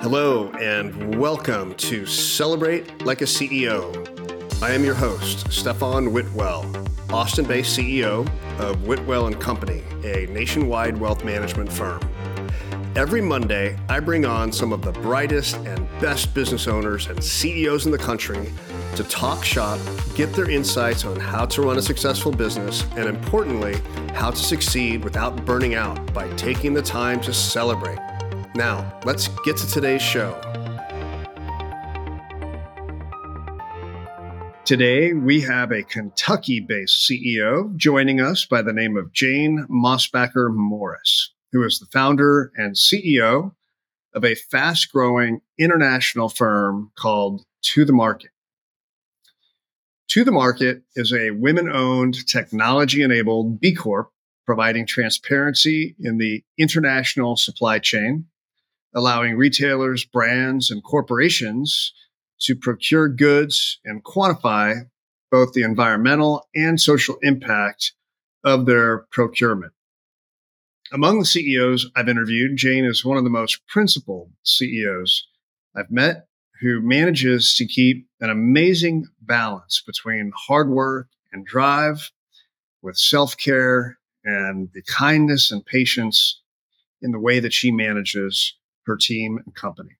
Hello, and welcome to Celebrate Like a CEO. I am your host, Stefan Whitwell, Austin based CEO of Whitwell and Company, a nationwide wealth management firm. Every Monday, I bring on some of the brightest and best business owners and CEOs in the country to talk shop, get their insights on how to run a successful business, and importantly, how to succeed without burning out by taking the time to celebrate. Now, let's get to today's show. Today, we have a Kentucky based CEO joining us by the name of Jane Mosbacher Morris, who is the founder and CEO of a fast growing international firm called To the Market. To the Market is a women owned, technology enabled B Corp providing transparency in the international supply chain, allowing retailers, brands, and corporations to procure goods and quantify both the environmental and social impact of their procurement. Among the CEOs I've interviewed, Jane is one of the most principled CEOs I've met who manages to keep an amazing balance between hard work and drive with self care and the kindness and patience in the way that she manages her team and company.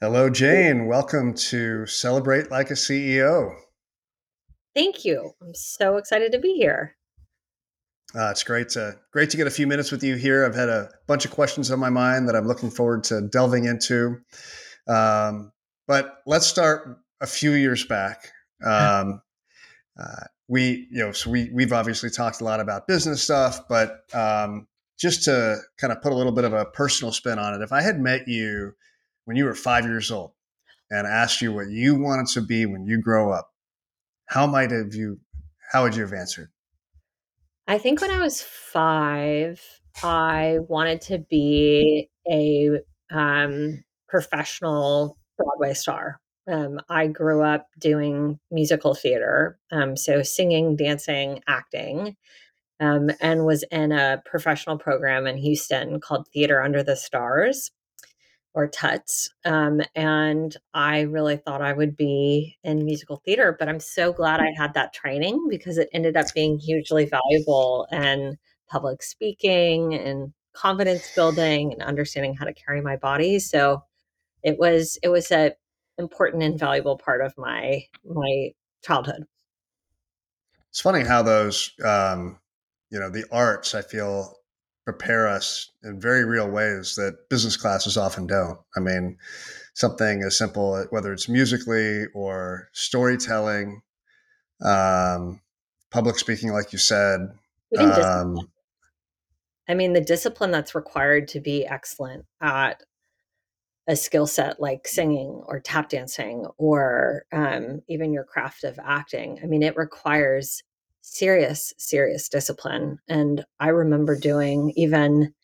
Hello, Jane. Welcome to Celebrate Like a CEO. Thank you. I'm so excited to be here. Uh, it's great to great to get a few minutes with you here. I've had a bunch of questions on my mind that I'm looking forward to delving into. Um, but let's start a few years back. Um, uh, we, you know, so we we've obviously talked a lot about business stuff, but um, just to kind of put a little bit of a personal spin on it, if I had met you when you were five years old and asked you what you wanted to be when you grow up, how might have you, how would you have answered? I think when I was five, I wanted to be a um, professional Broadway star. Um, I grew up doing musical theater, um, so singing, dancing, acting, um, and was in a professional program in Houston called Theater Under the Stars or Tuts. Um, and I really thought I would be in musical theater, but I'm so glad I had that training because it ended up being hugely valuable in public speaking and confidence building and understanding how to carry my body. So it was it was a important and valuable part of my my childhood. It's funny how those um, you know the arts I feel prepare us in very real ways that business classes often don't. I mean, something as simple whether it's musically or storytelling, um, public speaking, like you said. Um, I mean, the discipline that's required to be excellent at a skill set like singing or tap dancing or um, even your craft of acting. I mean, it requires serious, serious discipline. And I remember doing even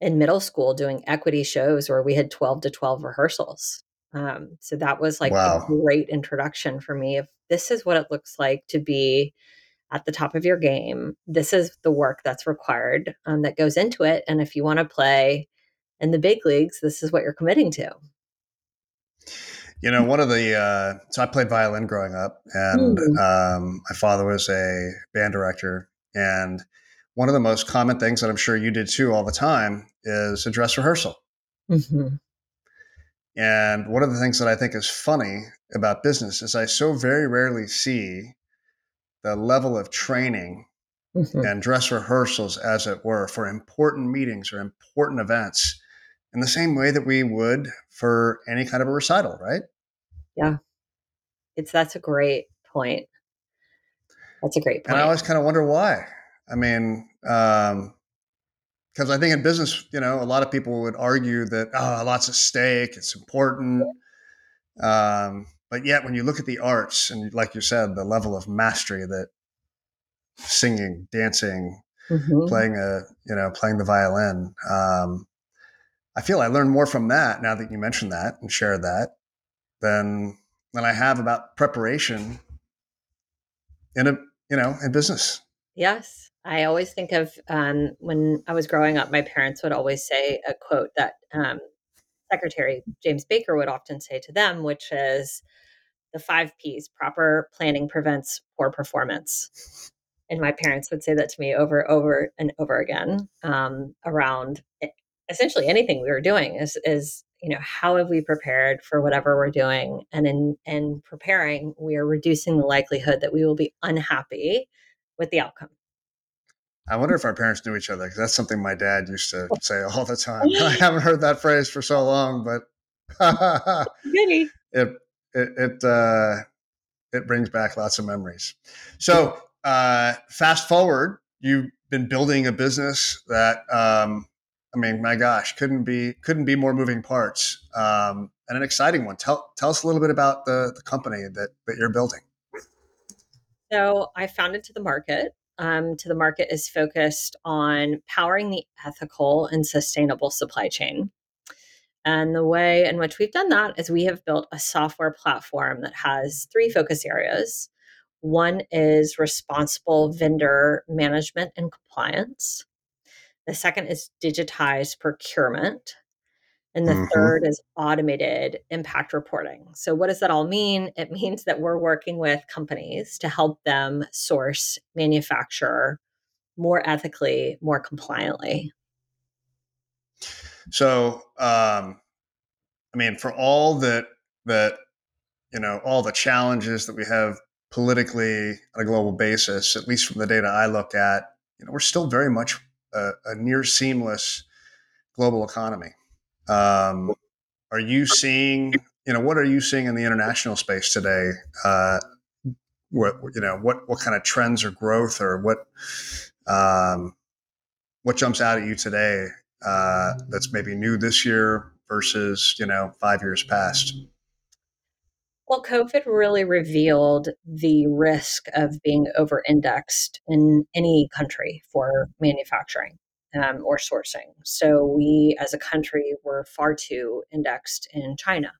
in middle school doing equity shows where we had 12 to 12 rehearsals. Um, so that was like wow. a great introduction for me If this is what it looks like to be at the top of your game. This is the work that's required um, that goes into it. And if you want to play in the big leagues, this is what you're committing to. You know, one of the uh, so I played violin growing up, and mm. um, my father was a band director. And one of the most common things that I'm sure you did too all the time is a dress rehearsal. Mm-hmm. And one of the things that I think is funny about business is I so very rarely see the level of training mm-hmm. and dress rehearsals, as it were, for important meetings or important events in the same way that we would for any kind of a recital, right? Yeah. It's that's a great point. That's a great point. And I always kind of wonder why. I mean, um, because I think in business, you know, a lot of people would argue that oh, lots at stake, it's important. Um, but yet, when you look at the arts, and like you said, the level of mastery that singing, dancing, mm-hmm. playing a, you know, playing the violin, um, I feel I learned more from that now that you mentioned that and shared that than than I have about preparation in a you know in business. Yes, I always think of um, when I was growing up, my parents would always say a quote that um, Secretary James Baker would often say to them, which is the five P's proper planning prevents poor performance. And my parents would say that to me over, over, and over again um, around essentially anything we were doing is, is you know how have we prepared for whatever we're doing and in in preparing we are reducing the likelihood that we will be unhappy with the outcome I wonder if our parents knew each other because that's something my dad used to say all the time. I haven't heard that phrase for so long, but it it it, uh, it brings back lots of memories. So uh, fast forward, you've been building a business that um, I mean, my gosh, couldn't be couldn't be more moving parts um, and an exciting one. Tell tell us a little bit about the the company that that you're building. So I founded to the market um, to the market is focused on powering the ethical and sustainable supply chain. And the way in which we've done that is we have built a software platform that has three focus areas. One is responsible vendor management and compliance. The second is digitized procurement. And the mm-hmm. third is automated impact reporting. So, what does that all mean? It means that we're working with companies to help them source, manufacture more ethically, more compliantly. So, um, I mean, for all that, that, you know, all the challenges that we have politically on a global basis, at least from the data I look at, you know, we're still very much a, a near seamless global economy. Um, are you seeing, you know, what are you seeing in the international space today? Uh, what you know, what what kind of trends or growth or what um, what jumps out at you today uh, that's maybe new this year versus you know five years past? Well, COVID really revealed the risk of being over indexed in any country for manufacturing um, or sourcing. So we, as a country, were far too indexed in China.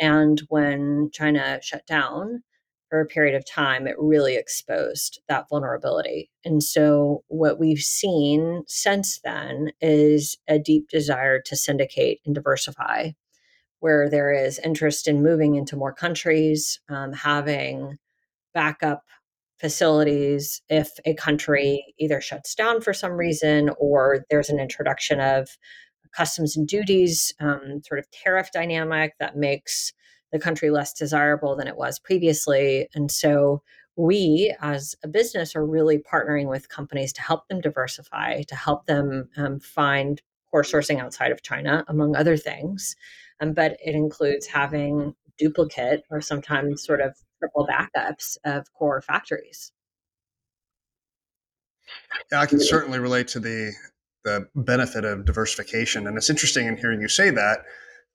And when China shut down for a period of time, it really exposed that vulnerability. And so what we've seen since then is a deep desire to syndicate and diversify, where there is interest in moving into more countries, um, having backup facilities if a country either shuts down for some reason or there's an introduction of customs and duties um, sort of tariff dynamic that makes the country less desirable than it was previously. And so we as a business are really partnering with companies to help them diversify, to help them um, find core sourcing outside of China, among other things. Um, but it includes having duplicate or sometimes sort of triple backups of core factories. Yeah, I can certainly relate to the the benefit of diversification, and it's interesting in hearing you say that.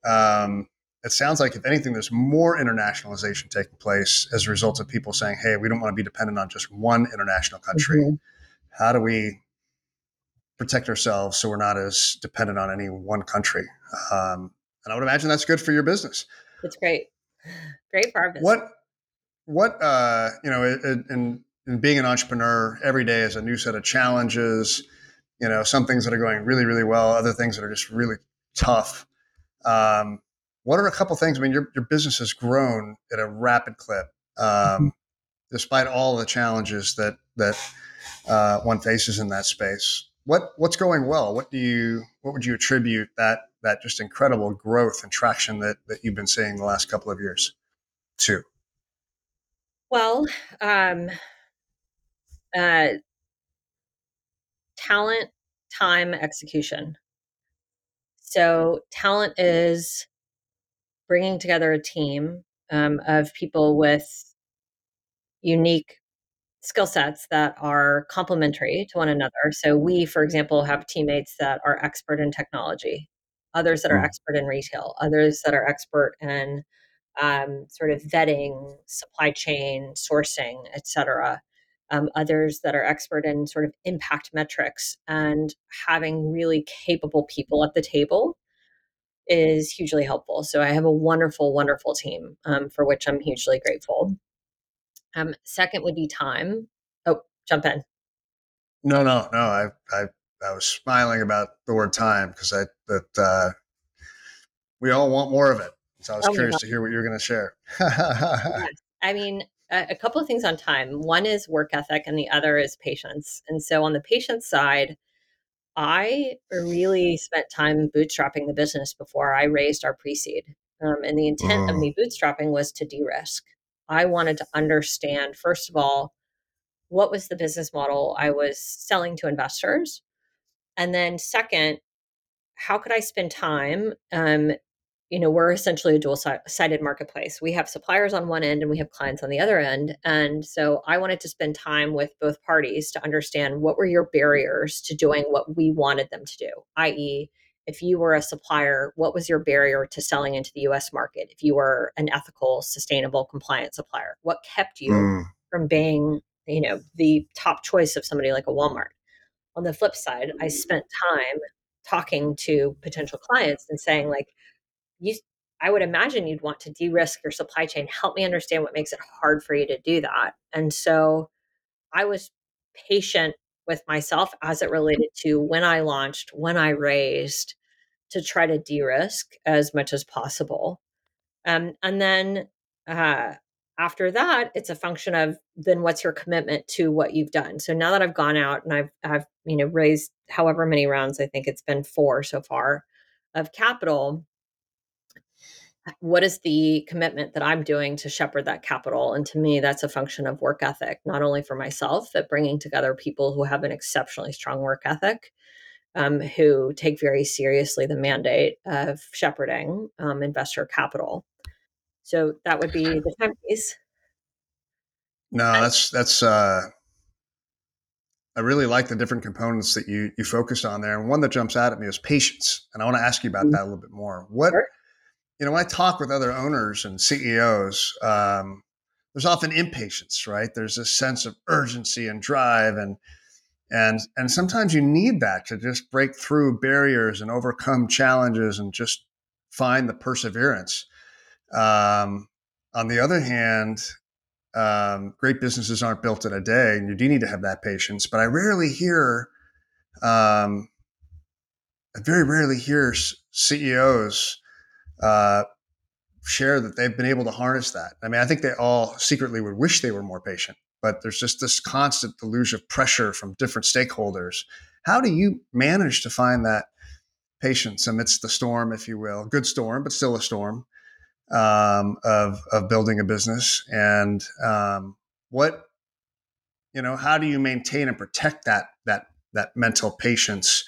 Um, it sounds like, if anything, there's more internationalization taking place as a result of people saying, "Hey, we don't want to be dependent on just one international country. Mm-hmm. How do we protect ourselves so we're not as dependent on any one country?" Um, and I would imagine that's good for your business. It's great, great for our business. What what uh, you know, in, in being an entrepreneur, every day is a new set of challenges. You know, some things that are going really, really well, other things that are just really tough. Um, what are a couple things? I mean, your your business has grown at a rapid clip, um, mm-hmm. despite all the challenges that that uh, one faces in that space. What what's going well? What do you what would you attribute that that just incredible growth and traction that that you've been seeing the last couple of years too? Well, um, uh, talent, time, execution. So, talent is bringing together a team um, of people with unique skill sets that are complementary to one another. So, we, for example, have teammates that are expert in technology, others that are mm. expert in retail, others that are expert in um, sort of vetting, supply chain, sourcing, et cetera. Um, others that are expert in sort of impact metrics and having really capable people at the table is hugely helpful. So I have a wonderful, wonderful team um, for which I'm hugely grateful. Um, second would be time. Oh, jump in. No, no, no. I, I, I was smiling about the word time because I that uh, we all want more of it. So I was oh curious to hear what you were going to share. yes. I mean, a, a couple of things on time. One is work ethic, and the other is patience. And so on the patience side, I really spent time bootstrapping the business before I raised our pre seed. Um, and the intent of mm. me bootstrapping was to de risk. I wanted to understand, first of all, what was the business model I was selling to investors? And then, second, how could I spend time? Um, you know we're essentially a dual sided marketplace. We have suppliers on one end and we have clients on the other end. And so i wanted to spend time with both parties to understand what were your barriers to doing what we wanted them to do i.e if you were a supplier what was your barrier to selling into the us market? If you were an ethical sustainable compliant supplier what kept you mm. from being you know the top choice of somebody like a walmart on the flip side i spent time talking to potential clients and saying like you I would imagine you'd want to de-risk your supply chain. Help me understand what makes it hard for you to do that. And so I was patient with myself as it related to when I launched, when I raised to try to de-risk as much as possible. Um, and then uh, after that, it's a function of then what's your commitment to what you've done. So now that I've gone out and I've I've you know raised however many rounds, I think it's been four so far of capital what is the commitment that I'm doing to shepherd that capital? And to me, that's a function of work ethic, not only for myself, but bringing together people who have an exceptionally strong work ethic, um, who take very seriously the mandate of shepherding um, investor capital. So that would be the time piece. No, that's that's. Uh, I really like the different components that you you focused on there, and one that jumps out at me is patience. And I want to ask you about mm-hmm. that a little bit more. What sure you know, when I talk with other owners and CEOs, um, there's often impatience, right? There's a sense of urgency and drive, and and and sometimes you need that to just break through barriers and overcome challenges and just find the perseverance. Um, on the other hand, um, great businesses aren't built in a day, and you do need to have that patience. But I rarely hear, um, I very rarely hear CEOs uh, share that they've been able to harness that. I mean, I think they all secretly would wish they were more patient, but there's just this constant deluge of pressure from different stakeholders. How do you manage to find that patience amidst the storm, if you will, good storm, but still a storm um, of of building a business? And um, what you know, how do you maintain and protect that that that mental patience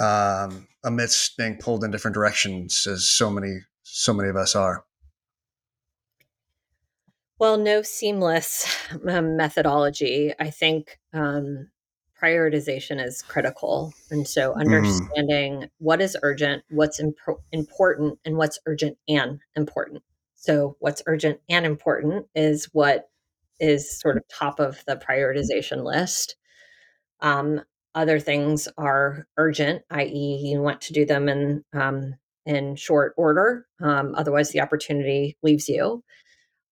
um, amidst being pulled in different directions as so many so many of us are well no seamless methodology i think um, prioritization is critical and so mm-hmm. understanding mm. what is urgent what's imp- important and what's urgent and important so what's urgent and important is what is sort of top of the prioritization list um, other things are urgent, i.e., you want to do them in um, in short order. Um, otherwise, the opportunity leaves you.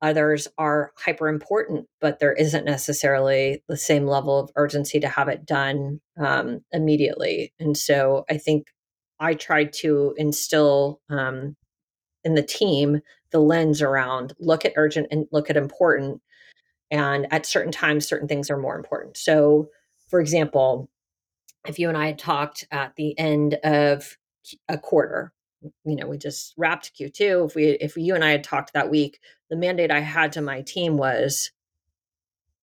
Others are hyper important, but there isn't necessarily the same level of urgency to have it done um, immediately. And so, I think I tried to instill um, in the team the lens around look at urgent and look at important. And at certain times, certain things are more important. So, for example, if you and I had talked at the end of a quarter, you know, we just wrapped Q2. If we, if you and I had talked that week, the mandate I had to my team was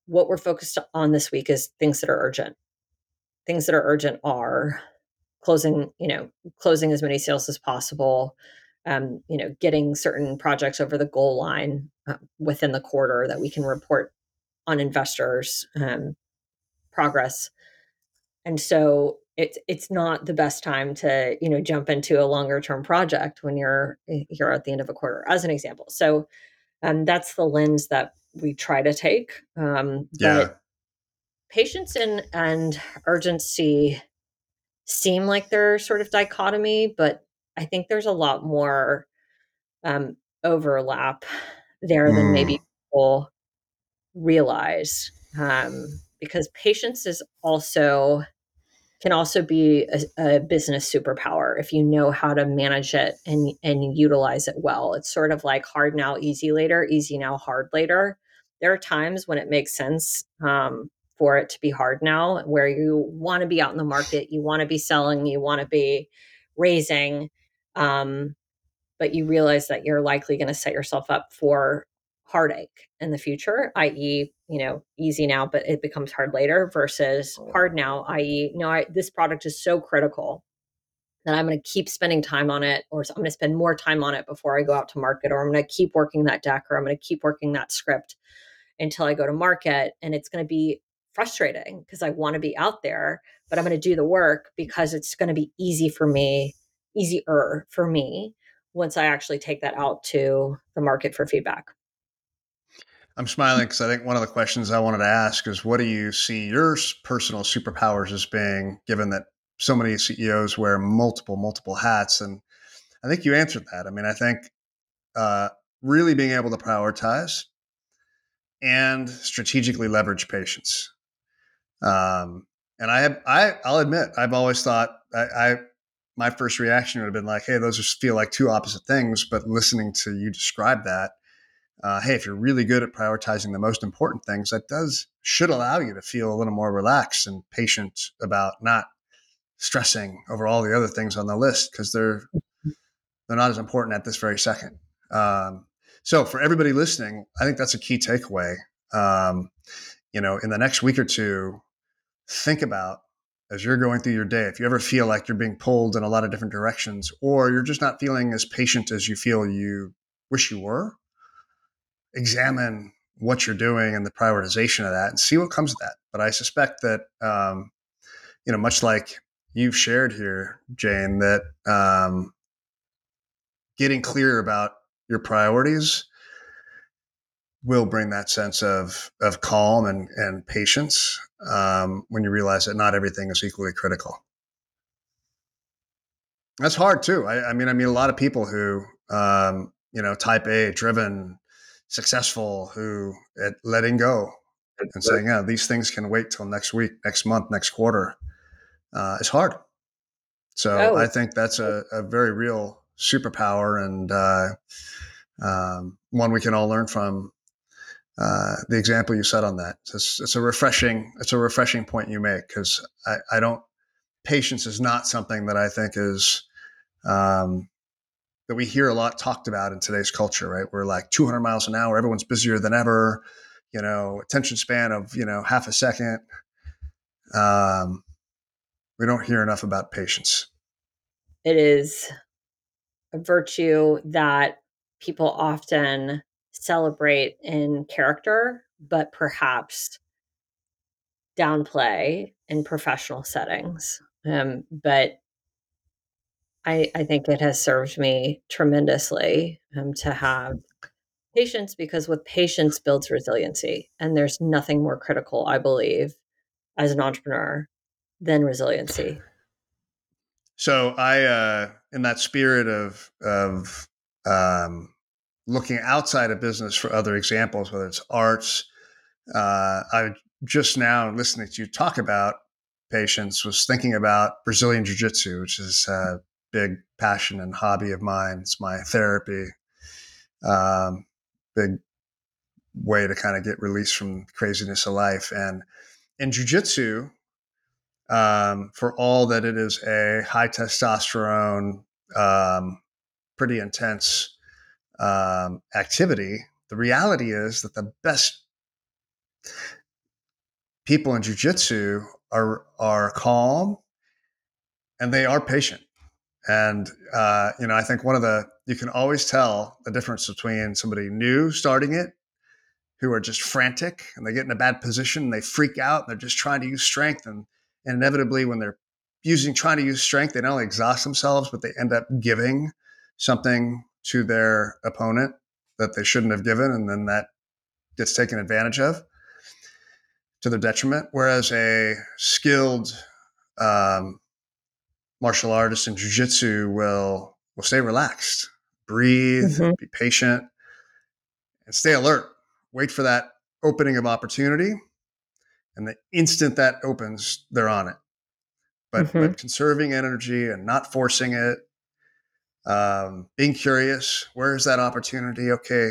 what we're focused on this week is things that are urgent. Things that are urgent are closing, you know, closing as many sales as possible, um, you know, getting certain projects over the goal line uh, within the quarter that we can report on investors um, progress and so it's it's not the best time to you know jump into a longer term project when you're eh, you're at the end of a quarter as an example so um, that's the lens that we try to take um, yeah. patience and and urgency seem like they're sort of dichotomy but i think there's a lot more um, overlap there mm. than maybe mm. people realize um, because patience is also can also be a, a, business superpower if you know how to manage it and and utilize it well. It's sort of like hard now, easy later, easy now, hard later. There are times when it makes sense um, for it to be hard now, where you want to be out in the market, you want to be selling, you want to be raising, um, but you realize that you're likely going to set yourself up for heartache in the future, i.e., you know, easy now, but it becomes hard later versus hard oh. now, i.e., no, I, this product is so critical that I'm going to keep spending time on it, or I'm going to spend more time on it before I go out to market, or I'm going to keep working that deck, or I'm going to keep working that script until I go to market. And it's going to be frustrating because I want to be out there, but I'm going to do the work because it's going to be easy for me, easier for me once I actually take that out to the market for feedback. I'm smiling because I think one of the questions I wanted to ask is what do you see your personal superpowers as being, given that so many CEOs wear multiple, multiple hats? And I think you answered that. I mean, I think uh, really being able to prioritize and strategically leverage patience. Um, and I have, I, I'll admit, I've always thought I, I, my first reaction would have been like, "Hey, those just feel like two opposite things." But listening to you describe that, uh, hey, if you're really good at prioritizing the most important things, that does should allow you to feel a little more relaxed and patient about not stressing over all the other things on the list because they're they're not as important at this very second. Um, so for everybody listening, I think that's a key takeaway. Um, you know, in the next week or two, think about as you're going through your day, if you ever feel like you're being pulled in a lot of different directions, or you're just not feeling as patient as you feel you wish you were, examine what you're doing and the prioritization of that and see what comes of that. But I suspect that, um, you know, much like you've shared here, Jane, that um, getting clear about your priorities will bring that sense of of calm and and patience um, when you realize that not everything is equally critical. That's hard too. I, I mean, I mean, a lot of people who um, you know, type A, driven, successful who at letting go and saying, yeah, these things can wait till next week, next month, next quarter uh, is hard. So oh. I think that's a, a, very real superpower and uh, um, one we can all learn from. Uh, the example you set on that, it's, it's, a refreshing, it's a refreshing point you make because I, I, don't. Patience is not something that I think is um, that we hear a lot talked about in today's culture, right? We're like 200 miles an hour, everyone's busier than ever, you know, attention span of, you know, half a second. Um, we don't hear enough about patience. It is a virtue that people often celebrate in character, but perhaps downplay in professional settings. Um, but I, I think it has served me tremendously um, to have patience because with patience builds resiliency. And there's nothing more critical, I believe, as an entrepreneur than resiliency. So I, uh, in that spirit of of um, looking outside of business for other examples, whether it's arts, uh, I just now listening to you talk about patience was thinking about Brazilian Jiu Jitsu, which is uh, big passion and hobby of mine. It's my therapy. Um, big way to kind of get released from craziness of life. And in jujitsu, um, for all that it is a high testosterone, um, pretty intense um, activity, the reality is that the best people in jujitsu are are calm and they are patient. And uh, you know, I think one of the you can always tell the difference between somebody new starting it, who are just frantic and they get in a bad position and they freak out and they're just trying to use strength and, and inevitably when they're using trying to use strength, they not only exhaust themselves, but they end up giving something to their opponent that they shouldn't have given, and then that gets taken advantage of to their detriment. Whereas a skilled um, martial artists and jujitsu will will stay relaxed, breathe, mm-hmm. be patient, and stay alert. Wait for that opening of opportunity, and the instant that opens, they're on it. But mm-hmm. but conserving energy and not forcing it, um, being curious. Where's that opportunity? Okay,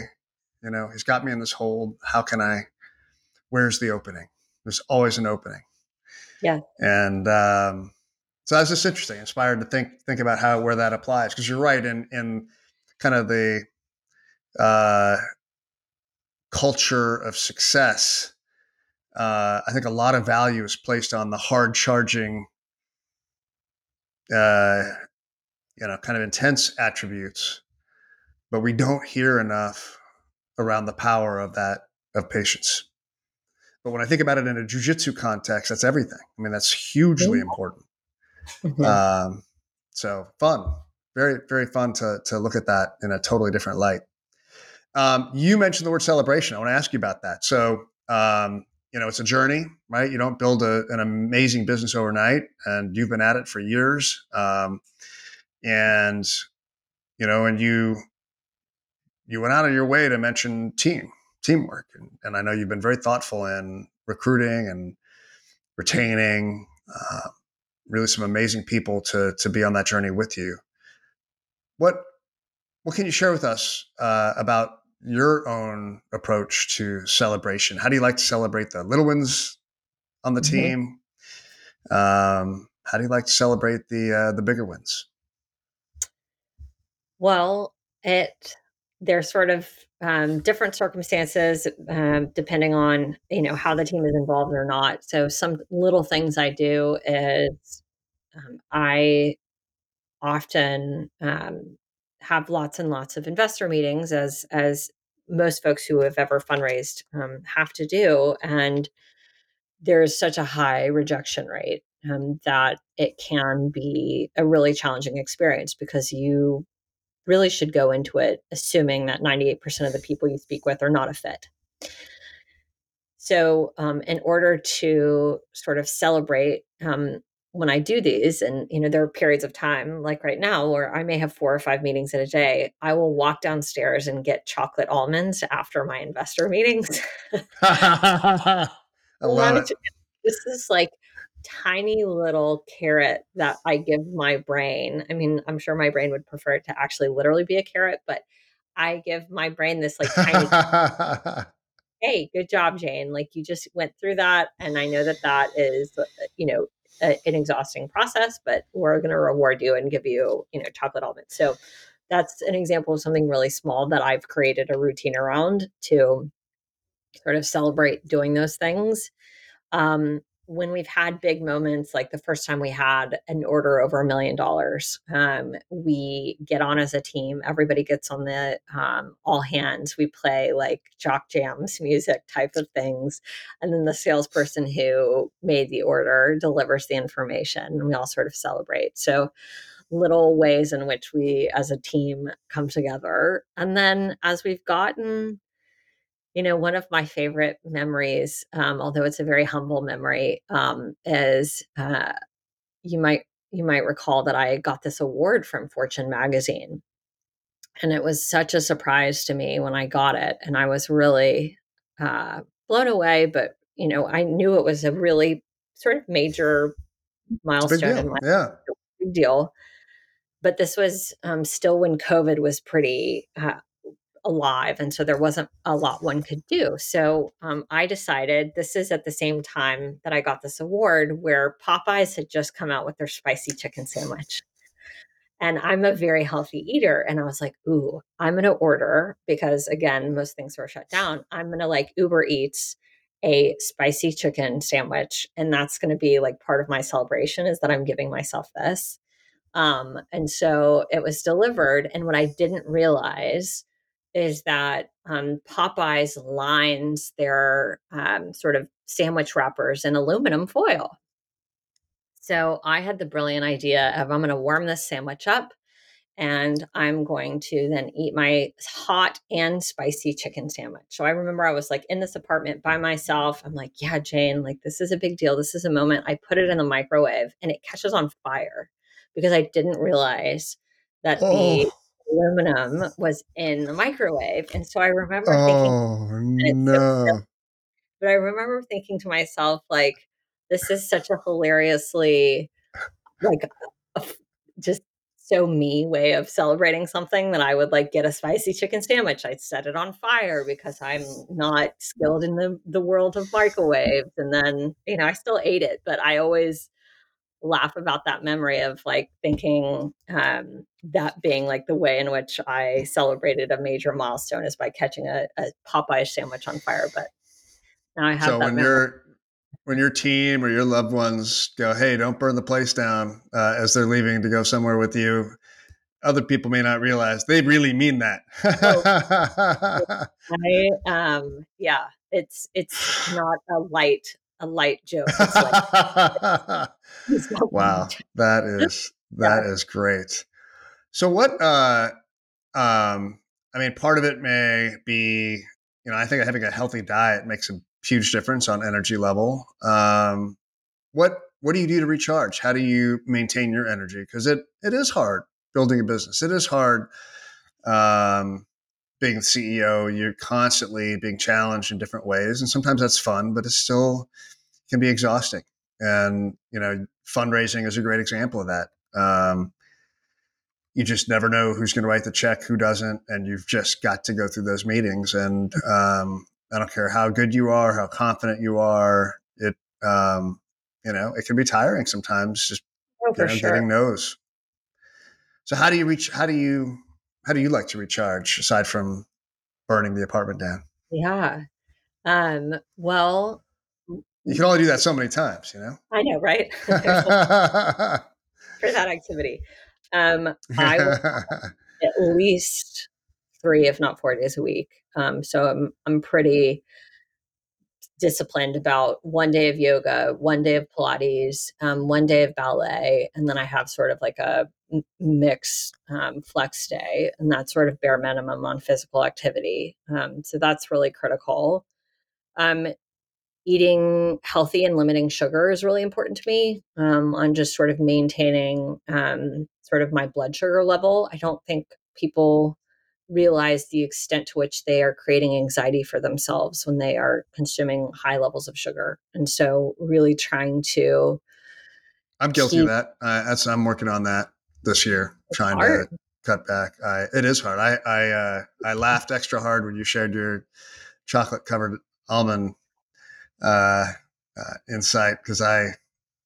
you know, he's got me in this hold. How can I? Where's the opening? There's always an opening. Yeah. And um, so that's just interesting. Inspired to think think about how where that applies because you're right in in kind of the uh, culture of success. Uh, I think a lot of value is placed on the hard charging, uh, you know, kind of intense attributes, but we don't hear enough around the power of that of patience. But when I think about it in a jujitsu context, that's everything. I mean, that's hugely important. Mm-hmm. Um, so fun, very very fun to to look at that in a totally different light. Um, you mentioned the word celebration. I want to ask you about that. So um, you know, it's a journey, right? You don't build a, an amazing business overnight, and you've been at it for years. Um, and you know, and you you went out of your way to mention team teamwork. And, and I know you've been very thoughtful in recruiting and retaining uh, really some amazing people to, to be on that journey with you. What, what can you share with us uh, about your own approach to celebration? How do you like to celebrate the little ones on the mm-hmm. team? Um, how do you like to celebrate the uh, the bigger wins? Well, it they're sort of um, different circumstances um, depending on you know how the team is involved or not. So some little things i do is um, i often um, have lots and lots of investor meetings as as most folks who have ever fundraised um, have to do and there's such a high rejection rate um, that it can be a really challenging experience because you really should go into it assuming that 98% of the people you speak with are not a fit. So, um, in order to sort of celebrate um, when I do these, and you know, there are periods of time like right now where I may have four or five meetings in a day. I will walk downstairs and get chocolate almonds after my investor meetings. I love it. This is like tiny little carrot that I give my brain. I mean, I'm sure my brain would prefer it to actually literally be a carrot, but I give my brain this like tiny hey, good job, Jane. Like you just went through that. And I know that that is, uh, you know, a, an exhausting process, but we're going to reward you and give you, you know, chocolate almonds. So that's an example of something really small that I've created a routine around to sort of celebrate doing those things. Um, when we've had big moments, like the first time we had an order over a million dollars, um, we get on as a team. Everybody gets on the um, all hands. We play like jock jams music type of things. And then the salesperson who made the order delivers the information and we all sort of celebrate. So, little ways in which we as a team come together. And then as we've gotten you know, one of my favorite memories, um, although it's a very humble memory, um, is uh, you might you might recall that I got this award from Fortune magazine, and it was such a surprise to me when I got it, and I was really uh, blown away. But you know, I knew it was a really sort of major milestone in my yeah. big deal. But this was um, still when COVID was pretty uh, alive and so there wasn't a lot one could do. So um, i decided this is at the same time that i got this award where popeyes had just come out with their spicy chicken sandwich. And i'm a very healthy eater and i was like ooh i'm going to order because again most things were shut down. I'm going to like uber eats a spicy chicken sandwich and that's going to be like part of my celebration is that i'm giving myself this. Um, and so it was delivered and what i didn't realize is that um, Popeyes lines their um, sort of sandwich wrappers in aluminum foil. So I had the brilliant idea of I'm going to warm this sandwich up and I'm going to then eat my hot and spicy chicken sandwich. So I remember I was like in this apartment by myself. I'm like, yeah, Jane, like this is a big deal. This is a moment. I put it in the microwave and it catches on fire because I didn't realize that oh. the aluminum was in the microwave. And so I remember oh, thinking, no. So but I remember thinking to myself, like, this is such a hilariously, like, just so me way of celebrating something that I would like get a spicy chicken sandwich. I'd set it on fire because I'm not skilled in the, the world of microwaves. And then, you know, I still ate it, but I always laugh about that memory of like thinking um, that being like the way in which I celebrated a major milestone is by catching a, a Popeye sandwich on fire. But now I have so when memory. you're when your team or your loved ones go, "Hey, don't burn the place down," uh, as they're leaving to go somewhere with you, other people may not realize they really mean that. oh, I, um, yeah, it's it's not a light a light joke. Like, wow, that is that yeah. is great. So what? uh um I mean, part of it may be, you know, I think having a healthy diet makes a huge difference on energy level. Um, what what do you do to recharge? How do you maintain your energy? Because it it is hard building a business. It is hard um, being the CEO. You're constantly being challenged in different ways, and sometimes that's fun, but it's still can be exhausting. And you know, fundraising is a great example of that. Um, you just never know who's going to write the check, who doesn't, and you've just got to go through those meetings. And um, I don't care how good you are, how confident you are. It, um, you know, it can be tiring sometimes. Just oh, you know, sure. getting no's. So how do you reach? How do you? How do you like to recharge aside from burning the apartment down? Yeah. Um, well, you can only do that so many times, you know. I know, right? for that activity, um, I at least three, if not four days a week. Um, so I'm I'm pretty disciplined about one day of yoga, one day of Pilates, um, one day of ballet, and then I have sort of like a mix um, flex day, and that's sort of bare minimum on physical activity. Um, so that's really critical. Um, eating healthy and limiting sugar is really important to me um, on just sort of maintaining um, sort of my blood sugar level. I don't think people realize the extent to which they are creating anxiety for themselves when they are consuming high levels of sugar. And so, really trying to. I'm guilty keep, of that. Uh, that's I'm working on that this year, trying hard. to cut back. I, it is hard. I I uh, I laughed extra hard when you shared your chocolate covered almond uh, uh, insight because I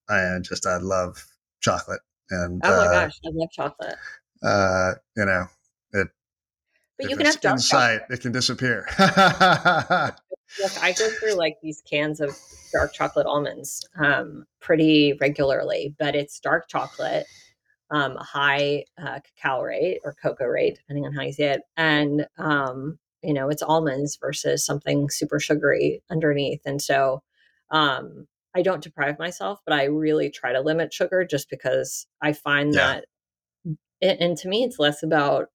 I just I love chocolate and oh my uh, gosh, I love chocolate. Uh, you know, but you can have dark insight; chocolate. it can disappear. Look, I go through like these cans of dark chocolate almonds um, pretty regularly, but it's dark chocolate, um, high uh, cacao rate or cocoa rate, depending on how you say it, and um, you know it's almonds versus something super sugary underneath, and so um, I don't deprive myself, but I really try to limit sugar just because I find yeah. that, and to me, it's less about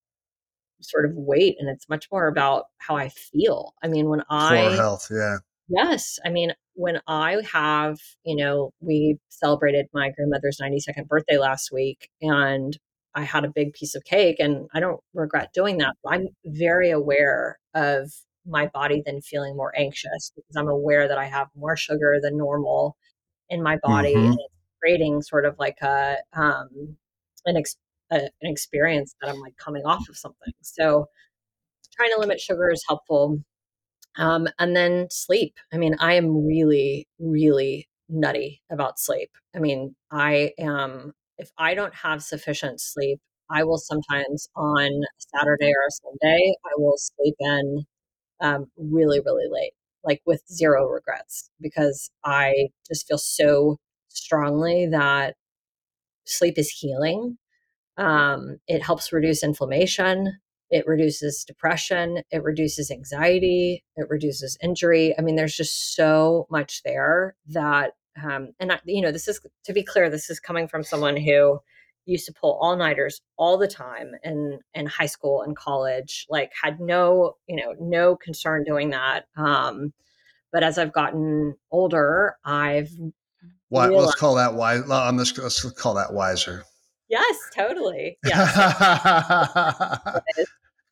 sort of weight and it's much more about how I feel. I mean, when I Core health, yeah. Yes. I mean, when I have, you know, we celebrated my grandmother's 92nd birthday last week and I had a big piece of cake and I don't regret doing that. I'm very aware of my body then feeling more anxious because I'm aware that I have more sugar than normal in my body mm-hmm. and it's creating sort of like a um an ex- a, an experience that I'm like coming off of something. So trying to limit sugar is helpful. Um, and then sleep. I mean, I am really, really nutty about sleep. I mean, I am, if I don't have sufficient sleep, I will sometimes on Saturday or Sunday, I will sleep in um, really, really late, like with zero regrets, because I just feel so strongly that sleep is healing um, it helps reduce inflammation. It reduces depression. It reduces anxiety. It reduces injury. I mean, there's just so much there that, um, and I, you know, this is to be clear. This is coming from someone who used to pull all nighters all the time in in high school and college. Like, had no, you know, no concern doing that. Um, but as I've gotten older, I've why, let's call that wise. On this, let's call that wiser. Yes, totally. Yes. that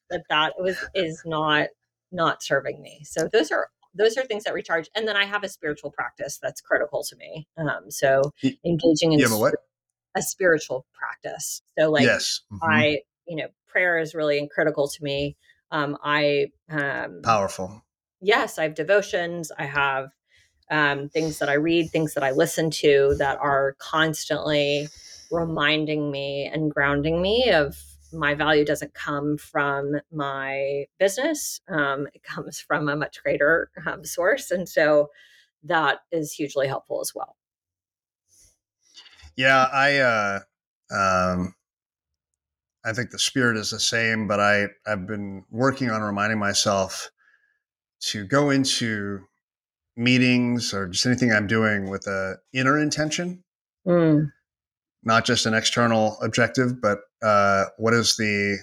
that was is not not serving me. So those are those are things that recharge. And then I have a spiritual practice that's critical to me. Um, so engaging in a what? a spiritual practice. So like yes. Mm-hmm. I, you know, prayer is really critical to me. Um, I um, powerful. Yes, I have devotions. I have um, things that I read, things that I listen to that are constantly reminding me and grounding me of my value doesn't come from my business. Um, it comes from a much greater um, source. And so that is hugely helpful as well. Yeah, I uh, um, I think the spirit is the same, but I I've been working on reminding myself to go into meetings or just anything I'm doing with a inner intention, mm. Not just an external objective, but uh, what is the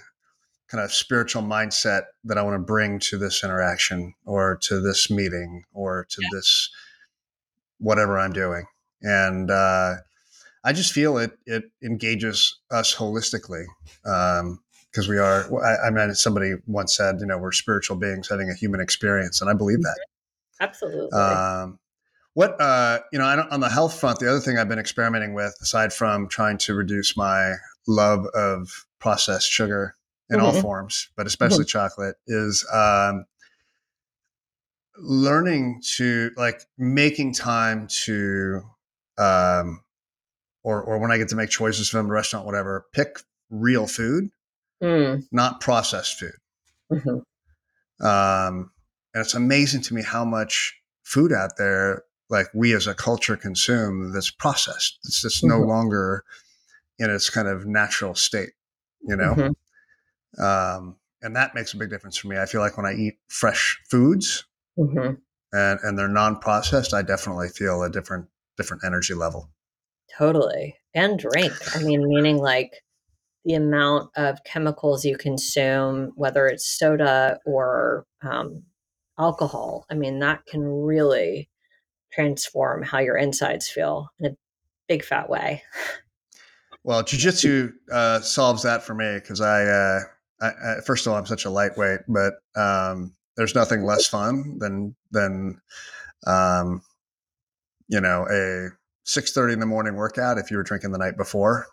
kind of spiritual mindset that I want to bring to this interaction or to this meeting or to yeah. this whatever I'm doing, and uh, I just feel it it engages us holistically. Um, because we are, I, I mean, somebody once said, you know, we're spiritual beings having a human experience, and I believe that. Absolutely. Um, what uh, you know, on the health front, the other thing I've been experimenting with, aside from trying to reduce my love of processed sugar in mm-hmm. all forms, but especially mm-hmm. chocolate, is um, learning to like making time to, um, or or when I get to make choices from the restaurant, whatever, pick real food, mm. not processed food. Mm-hmm. Um, and it's amazing to me how much food out there, like we as a culture consume, that's processed. It's just mm-hmm. no longer in its kind of natural state, you know? Mm-hmm. Um, and that makes a big difference for me. I feel like when I eat fresh foods mm-hmm. and, and they're non-processed, I definitely feel a different, different energy level. Totally. And drink. I mean, meaning like the amount of chemicals you consume, whether it's soda or um, alcohol, I mean, that can really transform how your insides feel in a big fat way. Well, jujitsu uh, solves that for me because I, uh, I, I, first of all, I'm such a lightweight, but um, there's nothing less fun than than um, you know a six thirty in the morning workout if you were drinking the night before.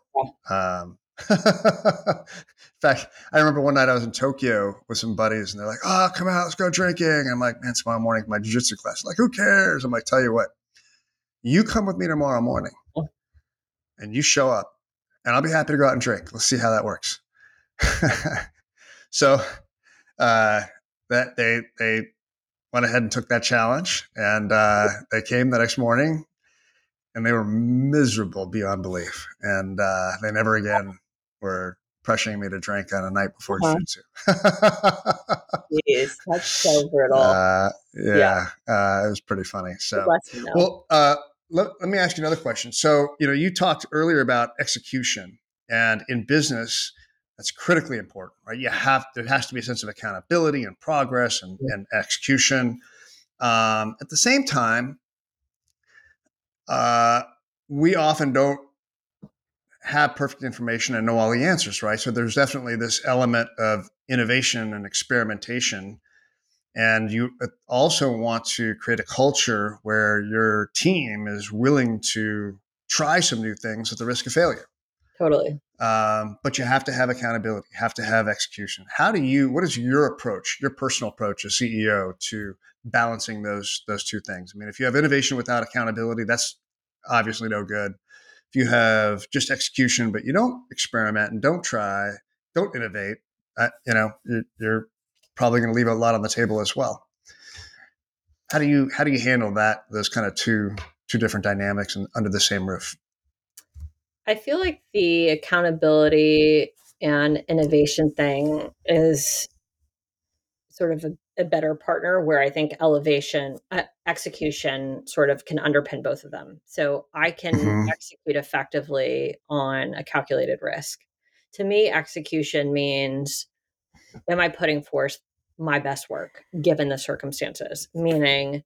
Um, in fact, I remember one night I was in Tokyo with some buddies, and they're like, "Oh, come out, let's go drinking." I'm like, "Man, tomorrow morning my jiu-jitsu class." Like, who cares? I'm like, "Tell you what, you come with me tomorrow morning, and you show up, and I'll be happy to go out and drink. Let's see how that works." so, uh, that they they went ahead and took that challenge, and uh, they came the next morning, and they were miserable beyond belief, and uh, they never again were pressuring me to drink on a night before uh-huh. jiu-jitsu. that's so brutal. Uh, yeah, yeah. Uh, it was pretty funny. So, well, uh, let, let me ask you another question. So, you know, you talked earlier about execution, and in business, that's critically important, right? You have there has to be a sense of accountability and progress and, yeah. and execution. Um, at the same time, uh, we often don't have perfect information and know all the answers, right? So there's definitely this element of innovation and experimentation. And you uh, also want to create a culture where your team is willing to try some new things at the risk of failure. Totally. Um, but you have to have accountability, you have to have execution. How do you, what is your approach, your personal approach as CEO to balancing those, those two things? I mean, if you have innovation without accountability, that's obviously no good if you have just execution, but you don't experiment and don't try, don't innovate, uh, you know, you're, you're probably going to leave a lot on the table as well. How do you how do you handle that? Those kind of two two different dynamics and under the same roof. I feel like the accountability and innovation thing is sort of a a better partner where I think elevation, uh, execution sort of can underpin both of them. So I can mm-hmm. execute effectively on a calculated risk. To me, execution means am I putting forth my best work given the circumstances? Meaning,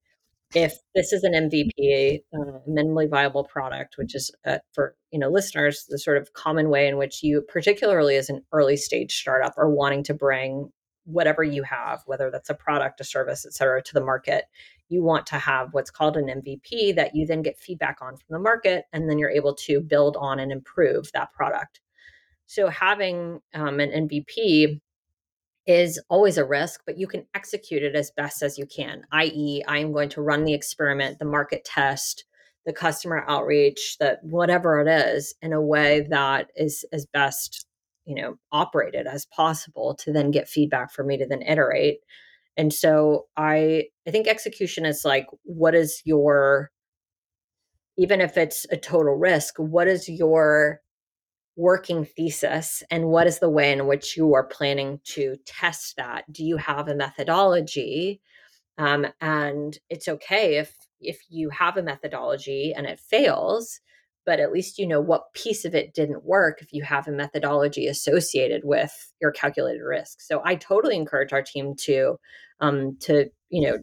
if this is an MVP, uh, minimally viable product, which is uh, for you know listeners the sort of common way in which you, particularly as an early stage startup, are wanting to bring whatever you have, whether that's a product, a service, et cetera, to the market, you want to have what's called an MVP that you then get feedback on from the market, and then you're able to build on and improve that product. So having um, an MVP is always a risk, but you can execute it as best as you can, i.e., I am going to run the experiment, the market test, the customer outreach, that whatever it is, in a way that is as best, you know, operated as possible to then get feedback for me to then iterate. And so I I think execution is like what is your even if it's a total risk, what is your working thesis and what is the way in which you are planning to test that do you have a methodology um, and it's okay if if you have a methodology and it fails but at least you know what piece of it didn't work if you have a methodology associated with your calculated risk so i totally encourage our team to um, to you know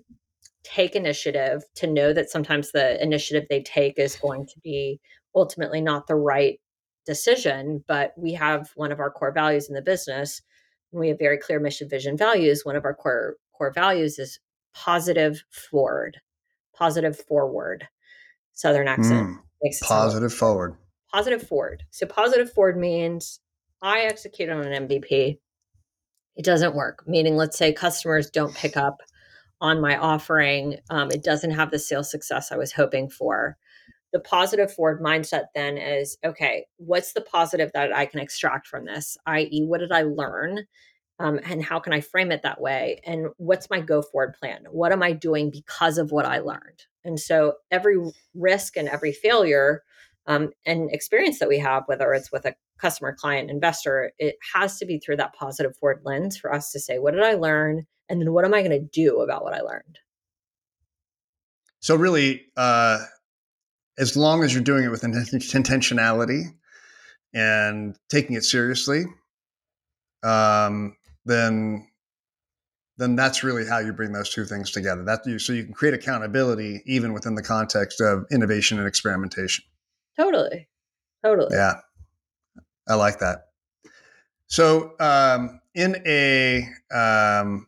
take initiative to know that sometimes the initiative they take is going to be ultimately not the right decision, but we have one of our core values in the business. And we have very clear mission, vision, values. One of our core core values is positive forward, positive forward. Southern accent mm, makes positive forward. Positive forward. So positive forward means I execute on an MVP. It doesn't work. Meaning, let's say customers don't pick up on my offering. Um, it doesn't have the sales success I was hoping for the positive forward mindset then is okay what's the positive that i can extract from this i.e what did i learn um, and how can i frame it that way? And what's my go forward plan? What am i doing because of what i learned? And so every risk and every failure um, and experience that we have whether it's with a customer client investor it has to be through that positive forward lens for us to say what did i learn? And then what am i going to do about what i learned? So really uh as long as you're doing it with intentionality and taking it seriously, um, then then that's really how you bring those two things together. That you so you can create accountability even within the context of innovation and experimentation. Totally, totally. Yeah, I like that. So um, in a um,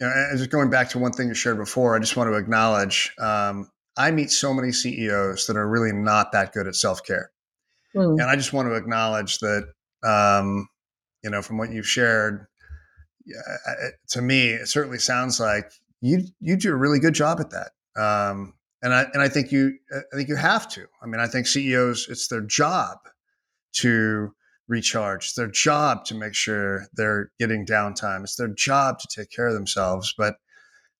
you know, just going back to one thing you shared before, I just want to acknowledge um, I meet so many CEOs that are really not that good at self care. Mm. And I just want to acknowledge that, um, you know, from what you've shared, to me, it certainly sounds like you you do a really good job at that. Um, and I and I think you I think you have to. I mean, I think CEOs it's their job to recharge. It's their job to make sure they're getting downtime. It's their job to take care of themselves. But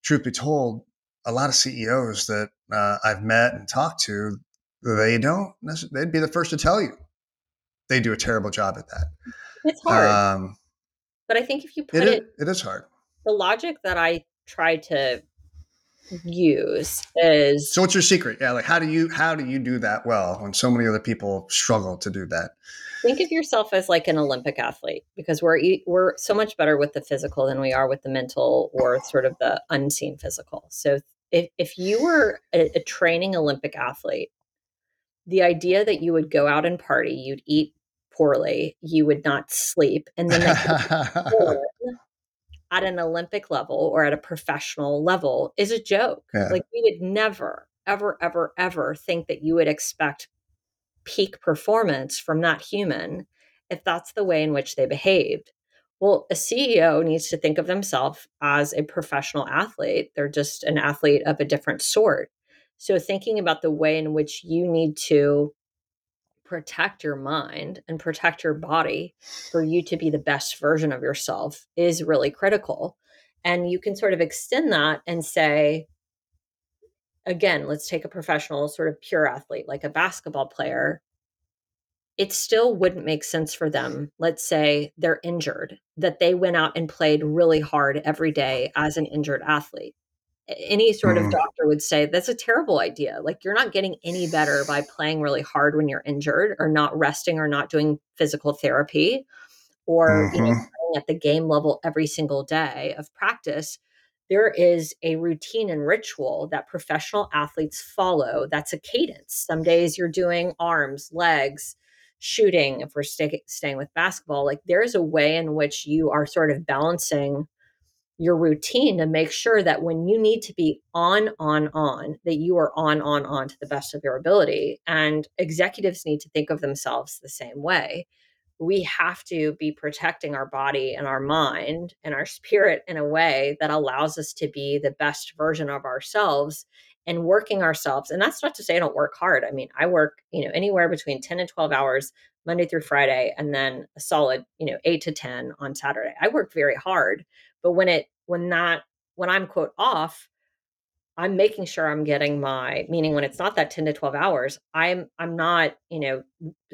truth be told, a lot of CEOs that uh, I've met and talked to, they don't. They'd be the first to tell you they do a terrible job at that. It's hard, um, but I think if you put it, it, it is hard. The logic that I try to use is so. What's your secret? Yeah, like how do you how do you do that well when so many other people struggle to do that? think of yourself as like an Olympic athlete because we're we're so much better with the physical than we are with the mental or sort of the unseen physical. So if if you were a, a training Olympic athlete, the idea that you would go out and party, you'd eat poorly, you would not sleep, and then at an Olympic level or at a professional level is a joke. Yeah. Like we would never, ever, ever, ever think that you would expect peak performance from that human if that's the way in which they behaved. Well, a CEO needs to think of themselves as a professional athlete. They're just an athlete of a different sort. So, thinking about the way in which you need to protect your mind and protect your body for you to be the best version of yourself is really critical. And you can sort of extend that and say, again, let's take a professional, sort of pure athlete, like a basketball player. It still wouldn't make sense for them. Let's say they're injured, that they went out and played really hard every day as an injured athlete. Any sort mm. of doctor would say that's a terrible idea. Like, you're not getting any better by playing really hard when you're injured or not resting or not doing physical therapy or mm-hmm. you know, mm-hmm. at the game level every single day of practice there is a routine and ritual that professional athletes follow that's a cadence. Some days you're doing arms, legs, shooting. If we're stay, staying with basketball, like there's a way in which you are sort of balancing your routine to make sure that when you need to be on, on, on, that you are on, on, on to the best of your ability. And executives need to think of themselves the same way. We have to be protecting our body and our mind and our spirit in a way that allows us to be the best version of ourselves and working ourselves. And that's not to say I don't work hard. I mean, I work, you know, anywhere between 10 and 12 hours Monday through Friday, and then a solid, you know, eight to 10 on Saturday. I work very hard but when it when that when i'm quote off i'm making sure i'm getting my meaning when it's not that 10 to 12 hours i'm i'm not you know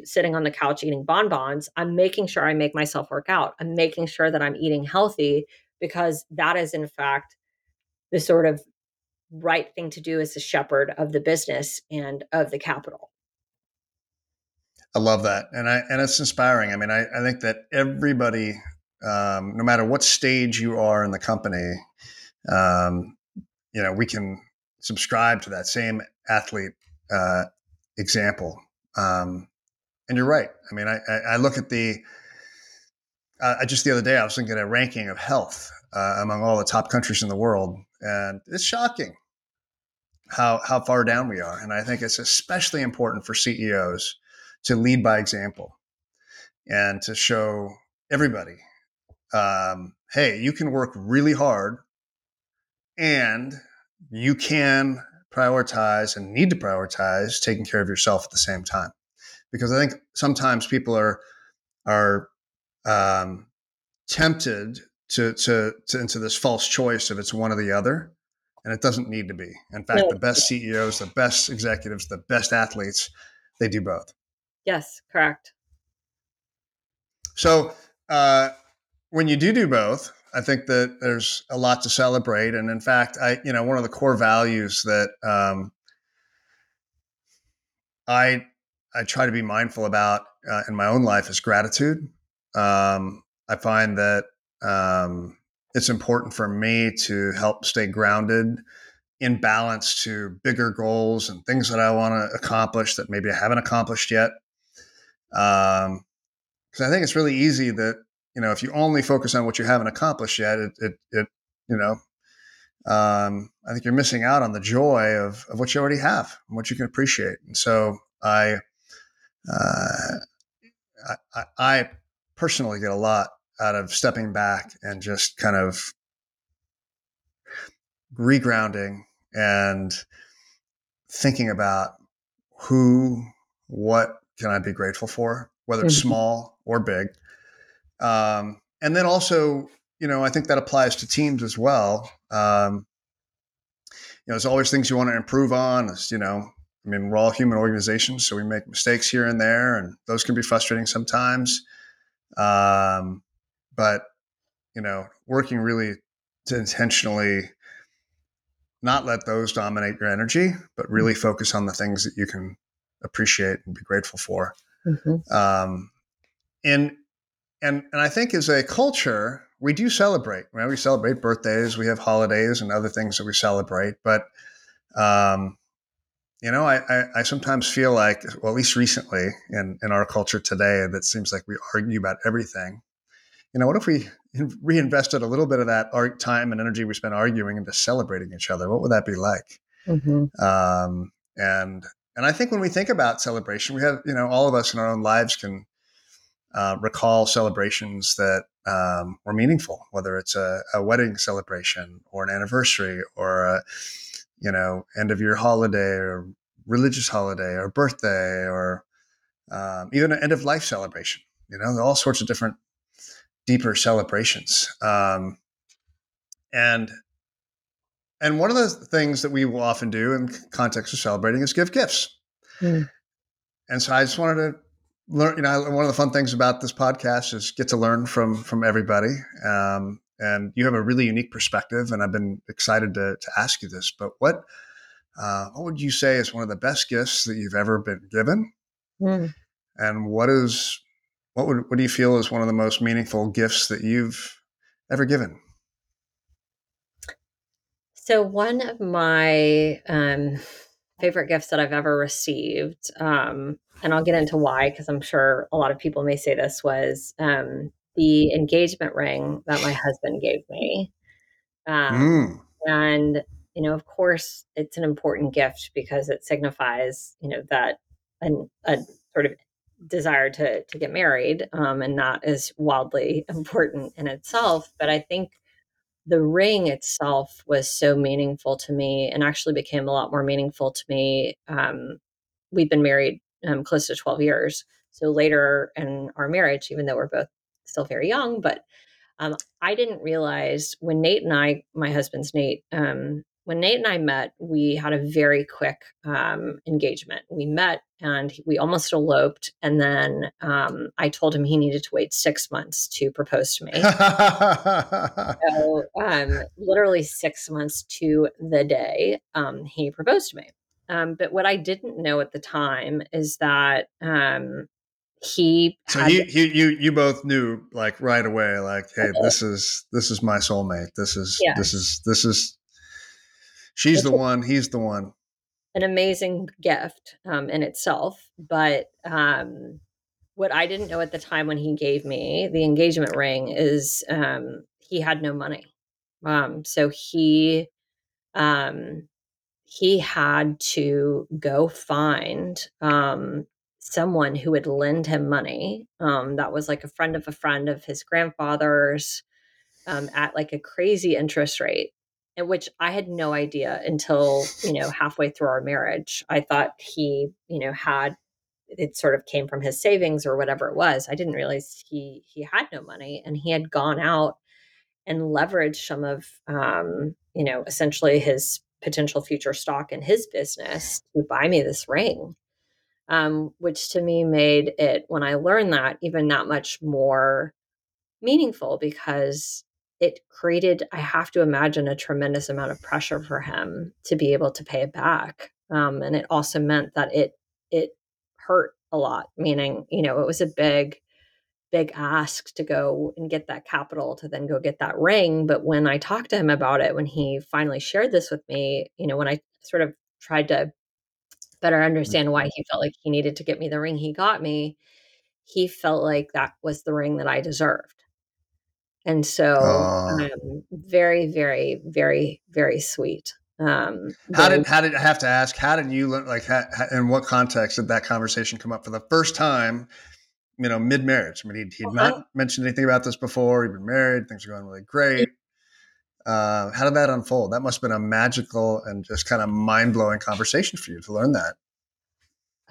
sitting on the couch eating bonbons i'm making sure i make myself work out i'm making sure that i'm eating healthy because that is in fact the sort of right thing to do as the shepherd of the business and of the capital I love that, and I and it's inspiring. I mean, I, I think that everybody um, no matter what stage you are in the company, um, you know, we can subscribe to that same athlete uh, example. Um, and you're right. I mean, I, I look at the, uh, just the other day, I was looking at a ranking of health uh, among all the top countries in the world, and it's shocking how how far down we are. And I think it's especially important for CEOs to lead by example and to show everybody um, hey, you can work really hard and you can prioritize and need to prioritize taking care of yourself at the same time. Because I think sometimes people are are um, tempted to, to, to into this false choice of it's one or the other, and it doesn't need to be. In fact, no. the best CEOs, the best executives, the best athletes, they do both. Yes, correct. So uh, when you do do both, I think that there's a lot to celebrate. And in fact, I, you know, one of the core values that um, I I try to be mindful about uh, in my own life is gratitude. Um, I find that um, it's important for me to help stay grounded in balance to bigger goals and things that I want to accomplish that maybe I haven't accomplished yet. Because um, I think it's really easy that you know, if you only focus on what you haven't accomplished yet, it, it, it you know, um, I think you're missing out on the joy of, of what you already have and what you can appreciate. And so I, uh, I, I personally get a lot out of stepping back and just kind of regrounding and thinking about who, what can I be grateful for, whether it's mm-hmm. small or big. Um, and then also, you know, I think that applies to teams as well. Um, you know, there's always things you want to improve on. It's, you know, I mean, we're all human organizations, so we make mistakes here and there, and those can be frustrating sometimes. Um, but you know, working really to intentionally not let those dominate your energy, but really focus on the things that you can appreciate and be grateful for. Mm-hmm. Um, and and and I think as a culture, we do celebrate. Right? We celebrate birthdays, we have holidays and other things that we celebrate. But um, you know, I, I, I sometimes feel like, well, at least recently in in our culture today, that seems like we argue about everything. You know, what if we reinvested a little bit of that art time and energy we spent arguing into celebrating each other? What would that be like? Mm-hmm. Um, and and I think when we think about celebration, we have you know all of us in our own lives can uh, recall celebrations that um, were meaningful, whether it's a, a, wedding celebration or an anniversary or a you know end of year holiday or religious holiday or birthday or um, even an end of life celebration. You know, all sorts of different deeper celebrations. Um, and and one of the things that we will often do in context of celebrating is give gifts. Mm. And so I just wanted to learn you know one of the fun things about this podcast is get to learn from from everybody. Um, and you have a really unique perspective and i've been excited to, to ask you this but what uh, what would you say is one of the best gifts that you've ever been given? Mm. and what is what would what do you feel is one of the most meaningful gifts that you've ever given? So one of my um, favorite gifts that i've ever received um, and I'll get into why because I'm sure a lot of people may say this was um, the engagement ring that my husband gave me. Um, mm. And, you know, of course, it's an important gift because it signifies, you know, that an, a sort of desire to to get married, um, and that is wildly important in itself. But I think the ring itself was so meaningful to me, and actually became a lot more meaningful to me. Um, we've been married um, close to twelve years, so later in our marriage, even though we're both still very young, but um, I didn't realize when Nate and I, my husband's Nate, um, when Nate and I met, we had a very quick um, engagement. We met and we almost eloped. And then um, I told him he needed to wait six months to propose to me. so, um, literally six months to the day, um, he proposed to me. Um, but what I didn't know at the time is that he so he, he you you both knew like right away like hey this is this is my soulmate this is yeah. this is this is she's the one he's the one an amazing gift um, in itself but um, what i didn't know at the time when he gave me the engagement ring is um, he had no money um, so he um, he had to go find um, someone who would lend him money. Um, that was like a friend of a friend of his grandfather's um, at like a crazy interest rate, in which I had no idea until, you know, halfway through our marriage. I thought he, you know, had it sort of came from his savings or whatever it was. I didn't realize he he had no money and he had gone out and leveraged some of um, you know, essentially his potential future stock in his business to buy me this ring um, which to me made it, when I learned that, even that much more meaningful because it created, I have to imagine, a tremendous amount of pressure for him to be able to pay it back. Um, and it also meant that it it hurt a lot, meaning, you know, it was a big, big ask to go and get that capital to then go get that ring. But when I talked to him about it, when he finally shared this with me, you know, when I sort of tried to better understand why mm-hmm. he felt like he needed to get me the ring he got me, he felt like that was the ring that I deserved. And so, uh, um, very, very, very, very sweet. Um, how did how did I have to ask? How did you learn? Like, how, in what context did that conversation come up for the first time? You know, mid marriage. I mean, he'd, he'd uh-huh. not mentioned anything about this before. He'd been married. Things are going really great. Uh, how did that unfold? That must have been a magical and just kind of mind blowing conversation for you to learn that.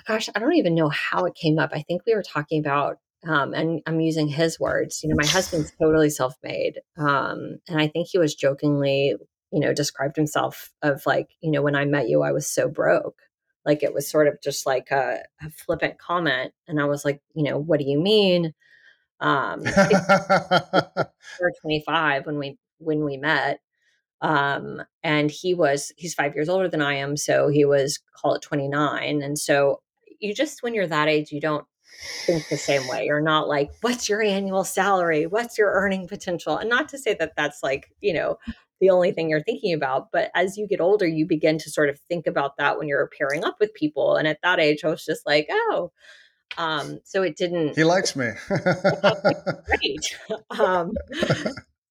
Gosh, I don't even know how it came up. I think we were talking about, um, and I'm using his words. You know, my husband's totally self made, um, and I think he was jokingly, you know, described himself of like, you know, when I met you, I was so broke. Like it was sort of just like a, a flippant comment, and I was like, you know, what do you mean? Um, we 25 when we when we met. Um, and he was, he's five years older than I am. So he was, call it 29. And so you just, when you're that age, you don't think the same way. You're not like, what's your annual salary? What's your earning potential? And not to say that that's like, you know, the only thing you're thinking about. But as you get older, you begin to sort of think about that when you're pairing up with people. And at that age, I was just like, oh, um, so it didn't. He likes me. great. Um,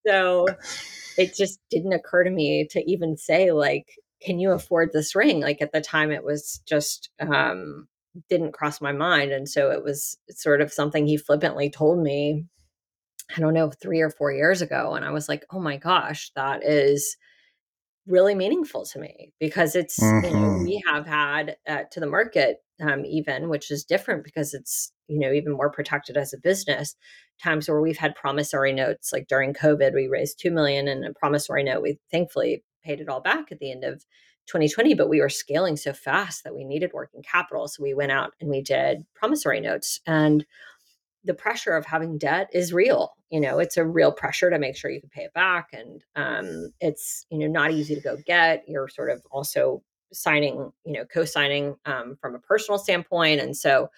so it just didn't occur to me to even say like can you afford this ring like at the time it was just um didn't cross my mind and so it was sort of something he flippantly told me i don't know 3 or 4 years ago and i was like oh my gosh that is really meaningful to me because it's mm-hmm. you know mm-hmm. we have had uh, to the market um, even which is different because it's you know even more protected as a business times where we've had promissory notes like during covid we raised 2 million and a promissory note we thankfully paid it all back at the end of 2020 but we were scaling so fast that we needed working capital so we went out and we did promissory notes and the pressure of having debt is real. You know, it's a real pressure to make sure you can pay it back. And um, it's, you know, not easy to go get. You're sort of also signing, you know, co-signing um, from a personal standpoint. And so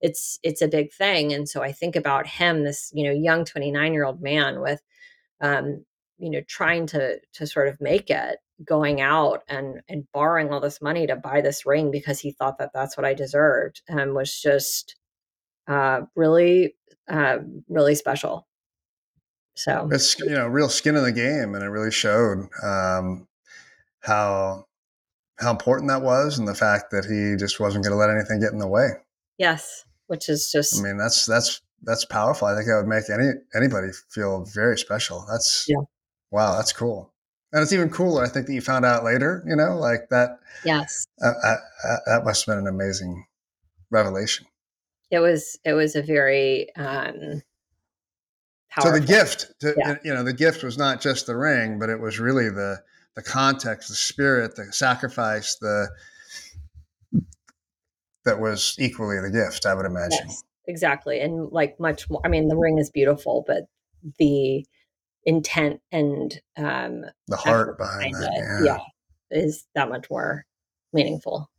it's, it's a big thing. And so I think about him, this, you know, young 29 year old man with, um, you know, trying to, to sort of make it going out and, and borrowing all this money to buy this ring because he thought that that's what I deserved and was just, uh, really, uh, really special. So it's you know real skin in the game, and it really showed um, how how important that was, and the fact that he just wasn't going to let anything get in the way. Yes, which is just. I mean, that's that's that's powerful. I think that would make any anybody feel very special. That's yeah. wow, that's cool. And it's even cooler, I think, that you found out later. You know, like that. Yes. Uh, uh, uh, that must have been an amazing revelation. It was. It was a very. Um, Powerful. So the gift, to, yeah. you know, the gift was not just the ring, but it was really the the context, the spirit, the sacrifice, the that was equally the gift. I would imagine. Yes, exactly, and like much more. I mean, the ring is beautiful, but the intent and um, the heart behind, that, it, yeah. yeah, is that much more meaningful.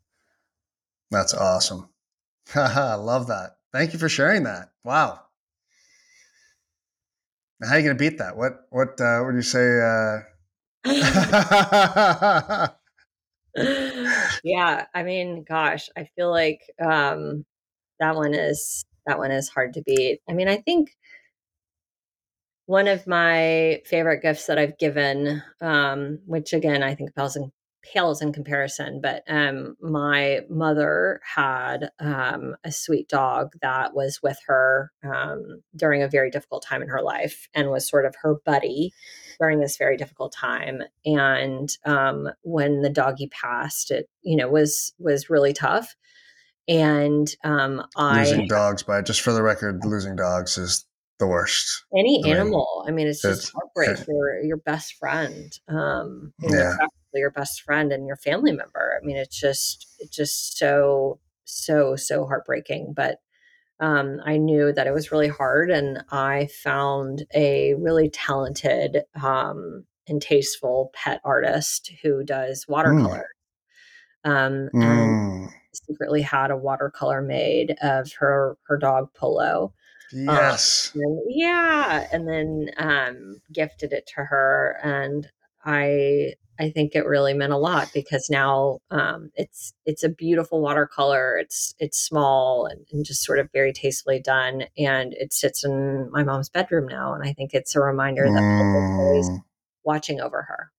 That's awesome. I love that. Thank you for sharing that. Wow. How are you going to beat that? What what uh, would you say? Uh... yeah, I mean, gosh, I feel like um, that one is that one is hard to beat. I mean, I think one of my favorite gifts that I've given, um, which again I think pales in pales in comparison, but um, my mother had um, a sweet dog that was with her um, during a very difficult time in her life and was sort of her buddy during this very difficult time. And um, when the doggy passed, it you know was was really tough. And um, I losing dogs by just for the record, losing dogs is the worst. Any I animal. Mean, I mean, it's just heartbreak for your best friend. Um, yeah your best friend and your family member. I mean, it's just it's just so so so heartbreaking. But um, I knew that it was really hard, and I found a really talented um, and tasteful pet artist who does hmm. watercolor. Mm. Um, mm. and secretly had a watercolor made of her her dog Polo. Yes. Um, and yeah, and then um, gifted it to her, and I I think it really meant a lot because now um, it's it's a beautiful watercolor. It's it's small and, and, just sort of very tastefully done, and it sits in my mom's bedroom now. And I think it's a reminder that mm. always watching over her.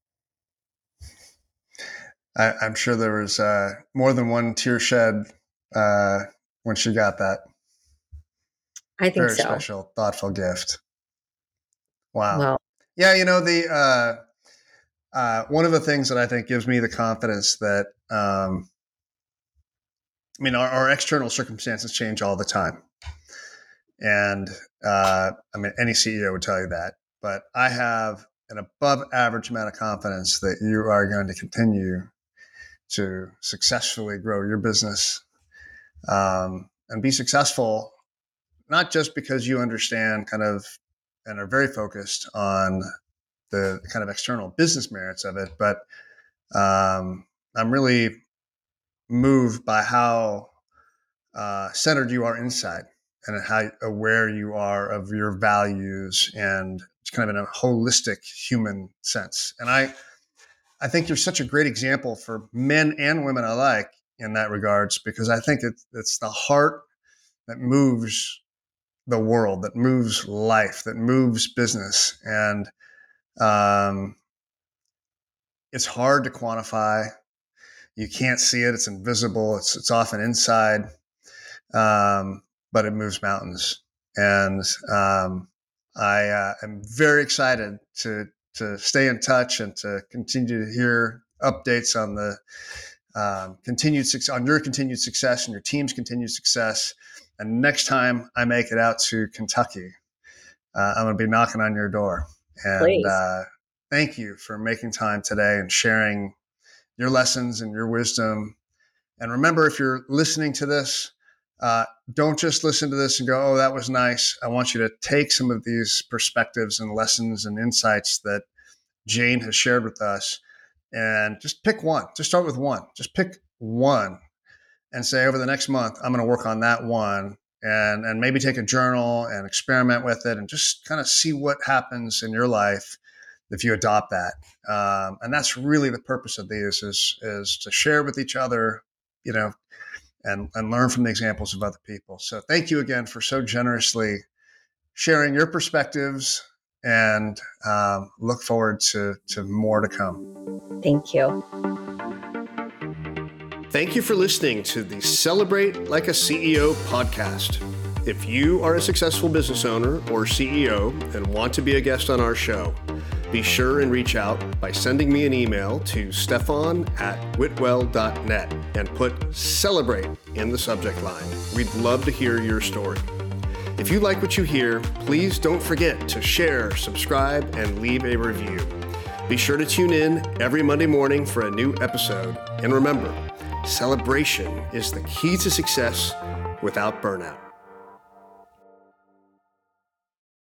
I, am sure there was uh, more than one tear shed uh, when she got that. I think very so. special, thoughtful gift. Wow. Well, yeah, you know the uh, uh, one of the things that I think gives me the confidence that, um, I mean, our, our, external circumstances change all the time. And uh, I mean, any CEO would tell you that. But I have an above average amount of confidence that you are going to continue to successfully grow your business um, and be successful, not just because you understand kind of and are very focused on the kind of external business merits of it, but um, I'm really moved by how uh, centered you are inside and how aware you are of your values and it's kind of in a holistic human sense. And I, I think you're such a great example for men and women alike in that regards because I think it's, it's the heart that moves the world, that moves life, that moves business, and um, it's hard to quantify. You can't see it; it's invisible. It's it's often inside, um, but it moves mountains. And um, I uh, am very excited to to stay in touch and to continue to hear updates on the um, continued success, on your continued success and your team's continued success. And next time I make it out to Kentucky, uh, I'm going to be knocking on your door. And uh, thank you for making time today and sharing your lessons and your wisdom. And remember, if you're listening to this, uh, don't just listen to this and go, oh, that was nice. I want you to take some of these perspectives and lessons and insights that Jane has shared with us and just pick one. Just start with one. Just pick one and say, over the next month, I'm going to work on that one and and maybe take a journal and experiment with it and just kind of see what happens in your life if you adopt that um, and that's really the purpose of these is is to share with each other you know and and learn from the examples of other people so thank you again for so generously sharing your perspectives and um, look forward to, to more to come. Thank you. Thank you for listening to the Celebrate Like a CEO podcast. If you are a successful business owner or CEO and want to be a guest on our show, be sure and reach out by sending me an email to stefan at whitwell.net and put celebrate in the subject line. We'd love to hear your story. If you like what you hear, please don't forget to share, subscribe, and leave a review. Be sure to tune in every Monday morning for a new episode. And remember, celebration is the key to success without burnout.